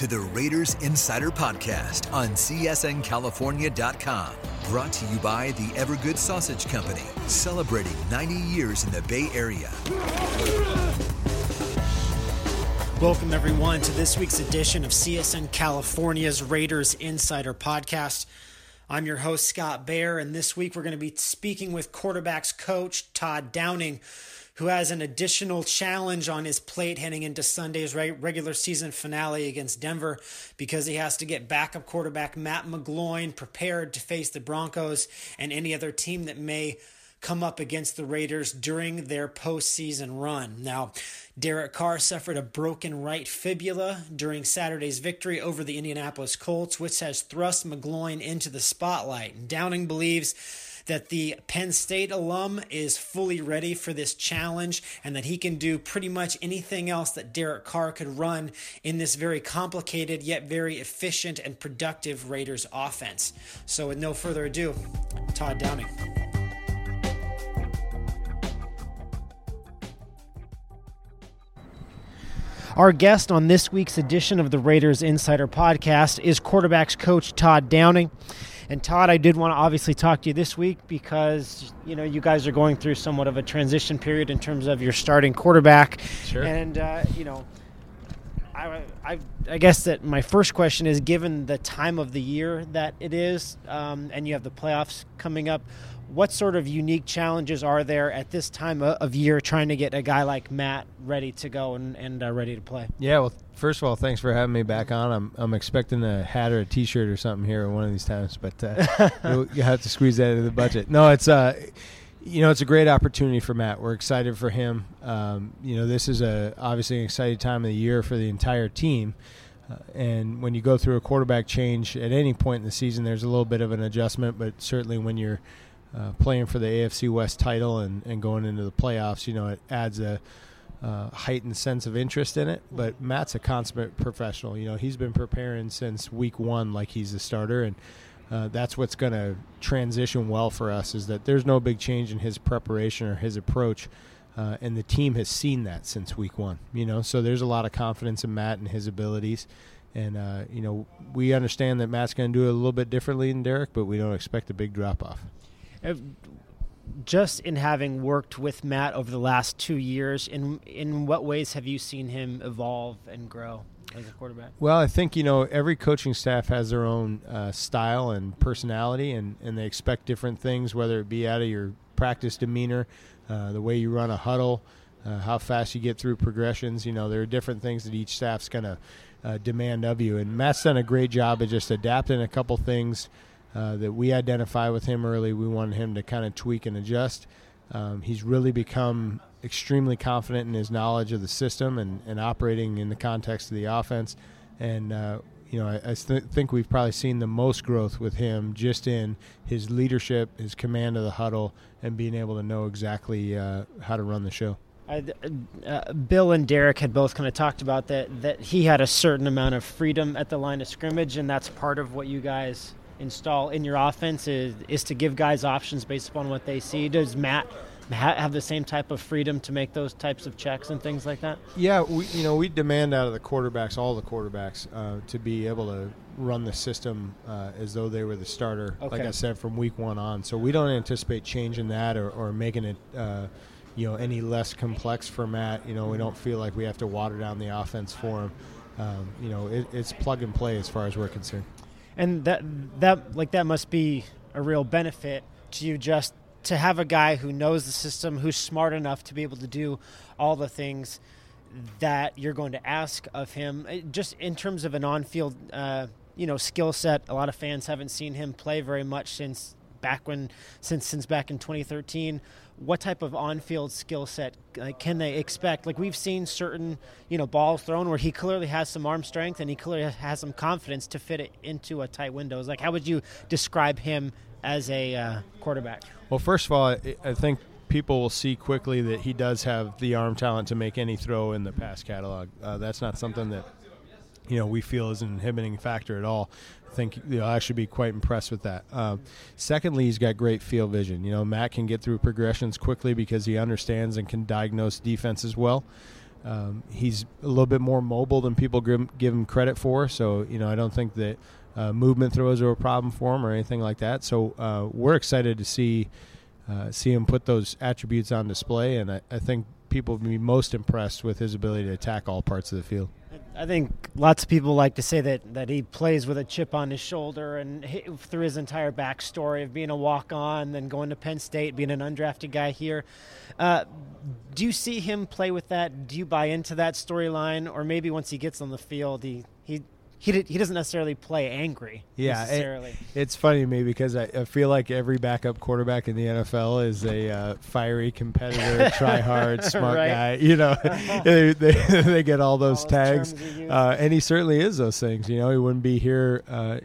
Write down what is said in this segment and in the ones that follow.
To the Raiders Insider Podcast on CSNCalifornia.com. Brought to you by the Evergood Sausage Company, celebrating 90 years in the Bay Area. Welcome, everyone, to this week's edition of CSN California's Raiders Insider Podcast. I'm your host, Scott Bair, and this week we're going to be speaking with quarterbacks coach Todd Downing, who has an additional challenge on his plate heading into Sunday's regular season finale against Denver because he has to get backup quarterback Matt McGloin prepared to face the Broncos and any other team that may come up against the Raiders during their postseason run. Now, Derek Carr suffered a broken right fibula during Saturday's victory over the Indianapolis Colts, which has thrust McGloin into the spotlight. Downing believes that the Penn State alum is fully ready for this challenge and that he can do pretty much anything else that Derek Carr could run in this very complicated yet very efficient and productive Raiders offense. So, with no further ado, Todd Downing. Our guest on this week's edition of the Raiders Insider Podcast is quarterbacks coach Todd Downing. And Todd, I did want to obviously talk to you this week because you know you guys are going through somewhat of a transition period in terms of your starting quarterback. Sure. And uh, you know, I, I, I, guess that my first question is given the time of the year that it is, um, and you have the playoffs coming up, what sort of unique challenges are there at this time of year trying to get a guy like Matt ready to go and, and uh, ready to play? Yeah, well, first of all, thanks for having me back on. I'm, I'm expecting a hat or a T-shirt or something here one of these times, but uh, you, you have to squeeze that into the budget. No, it's uh, you know, it's a great opportunity for Matt. We're excited for him. Um, you know, this is a obviously an exciting time of the year for the entire team. Uh, and when you go through a quarterback change at any point in the season, there's a little bit of an adjustment. But certainly when you're uh, playing for the AFC West title and, and going into the playoffs, you know, it adds a uh, heightened sense of interest in it. But Matt's a consummate professional. You know, he's been preparing since week one like he's a starter, and uh, that's what's going to transition well for us. Is that there's no big change in his preparation or his approach. Uh, and the team has seen that since week one, you know. So there's a lot of confidence in Matt and his abilities, and uh, you know we understand that Matt's going to do it a little bit differently than Derek, but we don't expect a big drop off just in having worked with Matt over the last two years, in in what ways have you seen him evolve and grow as a quarterback? Well, I think you know every coaching staff has their own uh, style and personality, and and they expect different things, whether it be out of your practice demeanor, uh, the way you run a huddle, uh, how fast you get through progressions. You know, there are different things that each staff's going to uh, demand of you, and Matt's done a great job of just adapting a couple things uh, that we identify with him early. We wanted him to kind of tweak and adjust. Um, he's really become extremely confident in his knowledge of the system and, and operating in the context of the offense. And, uh, you know, I, I th- think we've probably seen the most growth with him just in his leadership, his command of the huddle, and being able to know exactly uh, how to run the show. Uh, Bill and Derek had both kind of talked about that that he had a certain amount of freedom at the line of scrimmage, and that's part of what you guys install in your offense is, is to give guys options based upon what they see. Does Matt have the same type of freedom to make those types of checks and things like that? Yeah, we you know we demand out of the quarterbacks, all the quarterbacks, uh, to be able to run the system uh, as though they were the starter. Okay. Like I said, from week one on. So we don't anticipate changing that or, or making it. Uh, you know, any less complex for Matt. You know, we don't feel like we have to water down the offense for him. Um, you know, it, it's plug and play as far as we're concerned and that that like that must be a real benefit to you just to have a guy who knows the system who's smart enough to be able to do all the things that you're going to ask of him. Uh, just in terms of an on-field uh, you know skill set a lot of fans haven't seen him play very much since back when since since back in 2013. What type of on-field skill set like, can they expect? Like we've seen certain you know balls thrown where he clearly has some arm strength and he clearly has some confidence to fit it into a tight window. Like how would you describe him as a uh, quarterback? Well, first of all, I, I think people will see quickly that he does have the arm talent to make any throw in the pass catalog. Uh, that's not something that you know we feel is an inhibiting factor at all. I think you know, I should be quite impressed with that. Uh, secondly, he's got great field vision. You know, Matt can get through progressions quickly because he understands and can diagnose defense as well. Um, he's a little bit more mobile than people give, give him credit for. So you know, I don't think that uh, movement throws are a problem for him or anything like that. So uh, we're excited to see uh, see him put those attributes on display, and I, I think people will be most impressed with his ability to attack all parts of the field. I think lots of people like to say that, that he plays with a chip on his shoulder, and through his entire backstory of being a walk on, then going to Penn State, being an undrafted guy here. Uh, do you see him play with that? Do you buy into that storyline, or maybe once he gets on the field, he, he he did, he doesn't necessarily play angry. Yeah, necessarily. It, it's funny to me because I, I, feel like every backup quarterback in the NFL is a uh, fiery competitor, try hard, smart right. guy. You know, they, they, they, get all those all tags, uh, and he certainly is those things. You know, he wouldn't be here uh,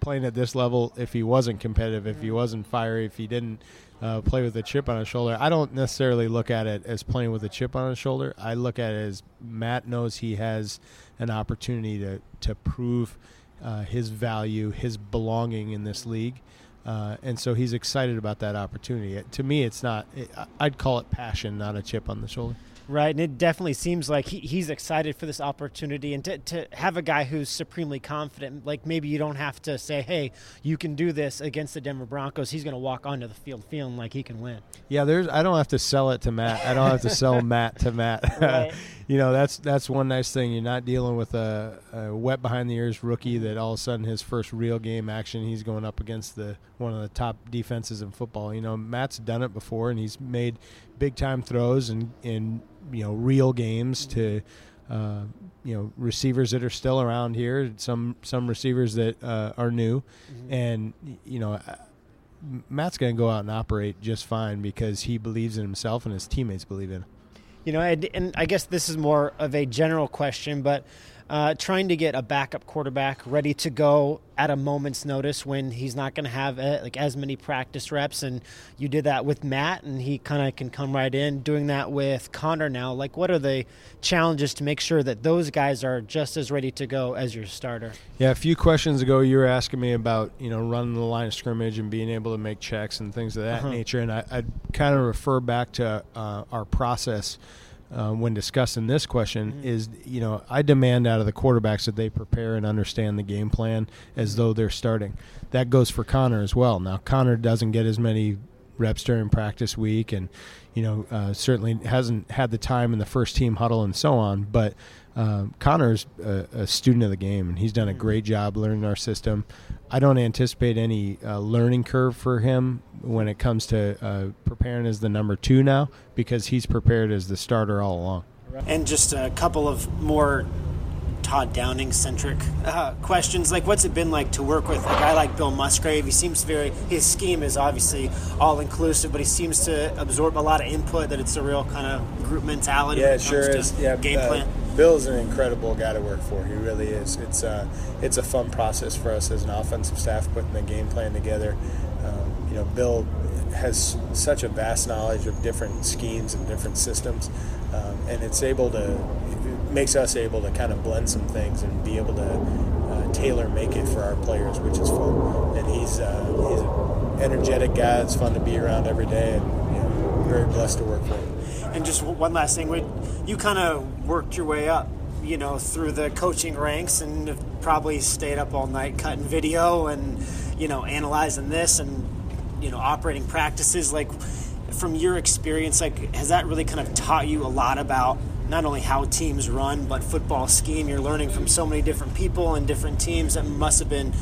playing at this level if he wasn't competitive, if he mm-hmm. wasn't fiery, if he didn't. Uh, play with a chip on his shoulder. I don't necessarily look at it as playing with a chip on his shoulder. I look at it as Matt knows he has an opportunity to to prove uh, his value, his belonging in this league. Uh, and so he's excited about that opportunity. It, to me, it's not. It, I'd call it passion, not a chip on the shoulder. Right, and it definitely seems like he, he's excited for this opportunity, and to, to have a guy who's supremely confident. Like maybe you don't have to say, "Hey, you can do this against the Denver Broncos." He's going to walk onto the field feeling like he can win. Yeah, there's. I don't have to sell it to Matt. I don't have to sell Matt to Matt. Right. you know, that's that's one nice thing. You're not dealing with a, a, wet behind the ears rookie that all of a sudden his first real game action he's going up against the one of the top defenses in football. You know, Matt's done it before, and he's made big time throws and in you know real games to uh, you know receivers that are still around here, some some receivers that uh, are new, mm-hmm. and you know. Matt's going to go out and operate just fine because he believes in himself and his teammates believe in him. You know, and, and I guess this is more of a general question, but uh, trying to get a backup quarterback ready to go at a moment's notice when he's not going to have uh, like as many practice reps. And you did that with Matt, and he kind of can come right in. Doing that with Connor now, like what are the challenges to make sure that those guys are just as ready to go as your starter? Yeah, a few questions ago you were asking me about you know running the line of scrimmage and being able to make checks and things of that uh-huh. nature, and I, I'd kind of refer back to uh, our process uh, when discussing this question mm-hmm. is you know I demand out of the quarterbacks that they prepare and understand the game plan as though they're starting. That goes for Connor as well. Now Connor doesn't get as many reps during practice week, and you know uh, certainly hasn't had the time in the first team huddle and so on. But um, Connor's a, a, student of the game, and he's done a mm-hmm. great job learning our system. I don't anticipate any uh, learning curve for him when it comes to uh, preparing as the number two now because he's prepared as the starter all along. And just a couple of more Todd Downing centric uh, questions. Like, what's it been like to work with a guy like Bill Musgrave? He seems very, his scheme is obviously all inclusive, but he seems to absorb a lot of input, that it's a real kind of group mentality. Yeah, it sure is. Yeah, game uh, plan. Bill's an incredible guy to work for. He really is. It's uh, it's a fun process for us as an offensive staff putting the game plan together. Um, you know, Bill has such a vast knowledge of different schemes and different systems, um, and it's able to makes us able to kind of blend some things and be able to uh, tailor make it for our players, which is fun. And he's uh, he's an energetic guy. It's fun to be around every day, and you know, very blessed to work for him. And just one last thing, you kind of worked your way up, you know, through the coaching ranks, and probably stayed up all night cutting video and you know analyzing this and you know operating practices. Like from your experience, like has that really kind of taught you a lot about not only how teams run but football scheme? You're learning from so many different people and different teams. That must have been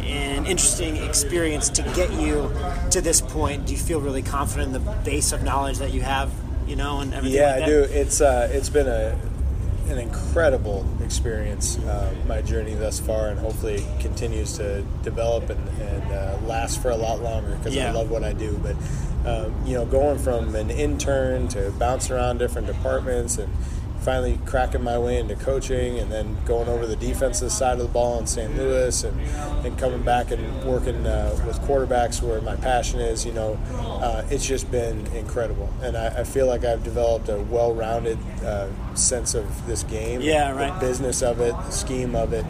an interesting experience to get you to this point. Do you feel really confident in the base of knowledge that you have? You know, and everything. Yeah, like I do. It's uh, it's been a an incredible experience, uh, my journey thus far, and hopefully continues to develop and, and uh, last for a lot longer because Yeah. I love what I do. But um, you know, going from an intern to bounce around different departments and finally cracking my way into coaching and then going over the defensive side of the ball in St. Louis and, and coming back and working uh, with quarterbacks where my passion is, you know, uh, it's just been incredible. And I, I feel like I've developed a well rounded uh, sense of this game, Yeah, right. the business of it, the scheme of it.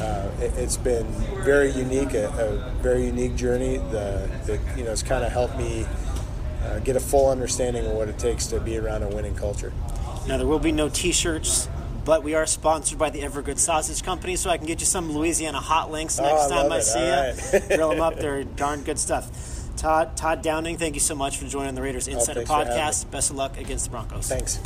Uh, it has been very unique, a, a very unique journey. The, the you know, it's kind of helped me uh, get a full understanding of what it takes to be around a winning culture. Now there will be no T-shirts, but we are sponsored by the Evergood Sausage Company, so I can get you some Louisiana hot links oh, next Oh, time I see you. right. Grill them up; they're darn good stuff. Todd Todd Downing, thank you so much for joining the Raiders oh, Insider Oh, for having podcast. Best of luck against the Broncos. Thanks.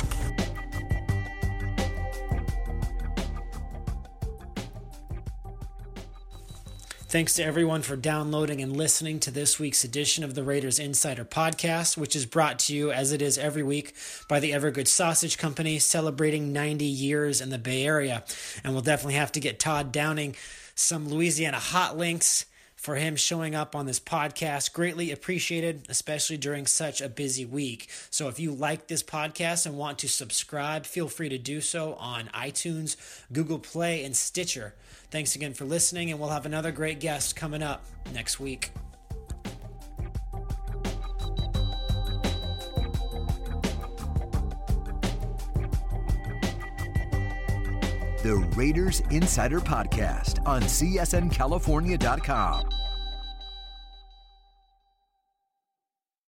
Thanks to everyone for downloading and listening to this week's edition of the Raiders Insider Podcast, which is brought to you, as it is every week, by the Evergood Sausage Company, celebrating 90 years in the Bay Area. And we'll definitely have to get Todd Downing some Louisiana hot links for him showing up on this podcast. Greatly appreciated, especially during such a busy week. So if you like this podcast and want to subscribe, feel free to do so on iTunes, Google Play, and Stitcher. Thanks again for listening, and we'll have another great guest coming up next week. The Raiders Insider Podcast on CSNCalifornia.com.